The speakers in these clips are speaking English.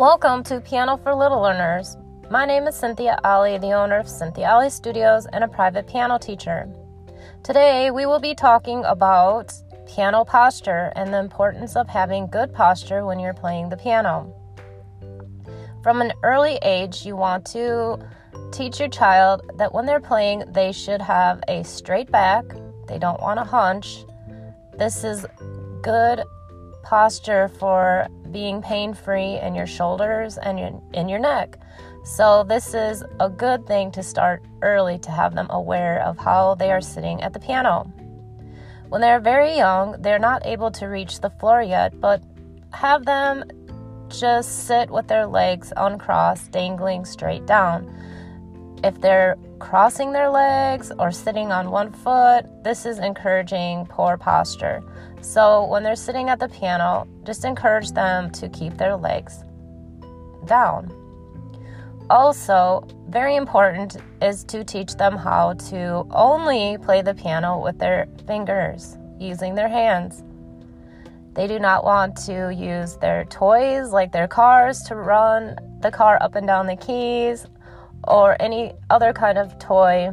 Welcome to Piano for Little Learners. My name is Cynthia Ali, the owner of Cynthia Ali Studios and a private piano teacher. Today we will be talking about piano posture and the importance of having good posture when you're playing the piano. From an early age, you want to teach your child that when they're playing, they should have a straight back, they don't want to hunch. This is good posture for being pain free in your shoulders and in your neck. So, this is a good thing to start early to have them aware of how they are sitting at the piano. When they're very young, they're not able to reach the floor yet, but have them just sit with their legs uncrossed, dangling straight down. If they're crossing their legs or sitting on one foot, this is encouraging poor posture. So when they're sitting at the piano, just encourage them to keep their legs down. Also, very important is to teach them how to only play the piano with their fingers, using their hands. They do not want to use their toys like their cars to run the car up and down the keys or any other kind of toy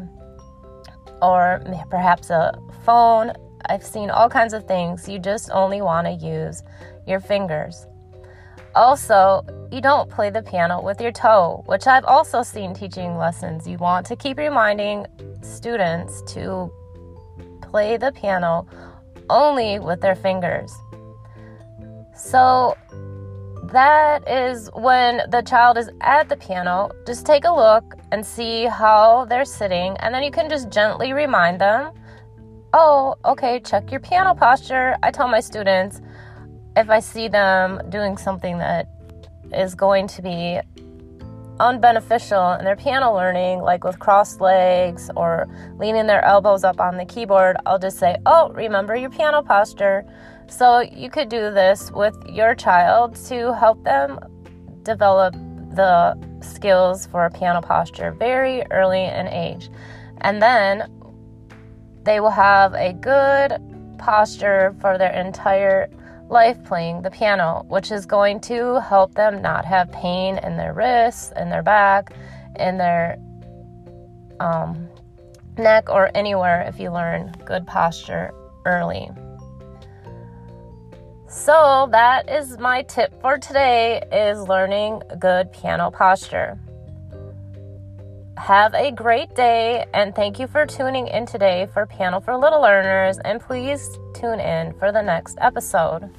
or perhaps a phone I've seen all kinds of things. You just only want to use your fingers. Also, you don't play the piano with your toe, which I've also seen teaching lessons. You want to keep reminding students to play the piano only with their fingers. So, that is when the child is at the piano. Just take a look and see how they're sitting, and then you can just gently remind them oh, okay, check your piano posture. I tell my students if I see them doing something that is going to be unbeneficial in their piano learning, like with crossed legs or leaning their elbows up on the keyboard, I'll just say, oh, remember your piano posture. So you could do this with your child to help them develop the skills for a piano posture very early in age. And then they will have a good posture for their entire life playing the piano, which is going to help them not have pain in their wrists, in their back, in their um, neck, or anywhere if you learn good posture early. So that is my tip for today is learning good piano posture. Have a great day, and thank you for tuning in today for Piano for Little Learners. And please tune in for the next episode.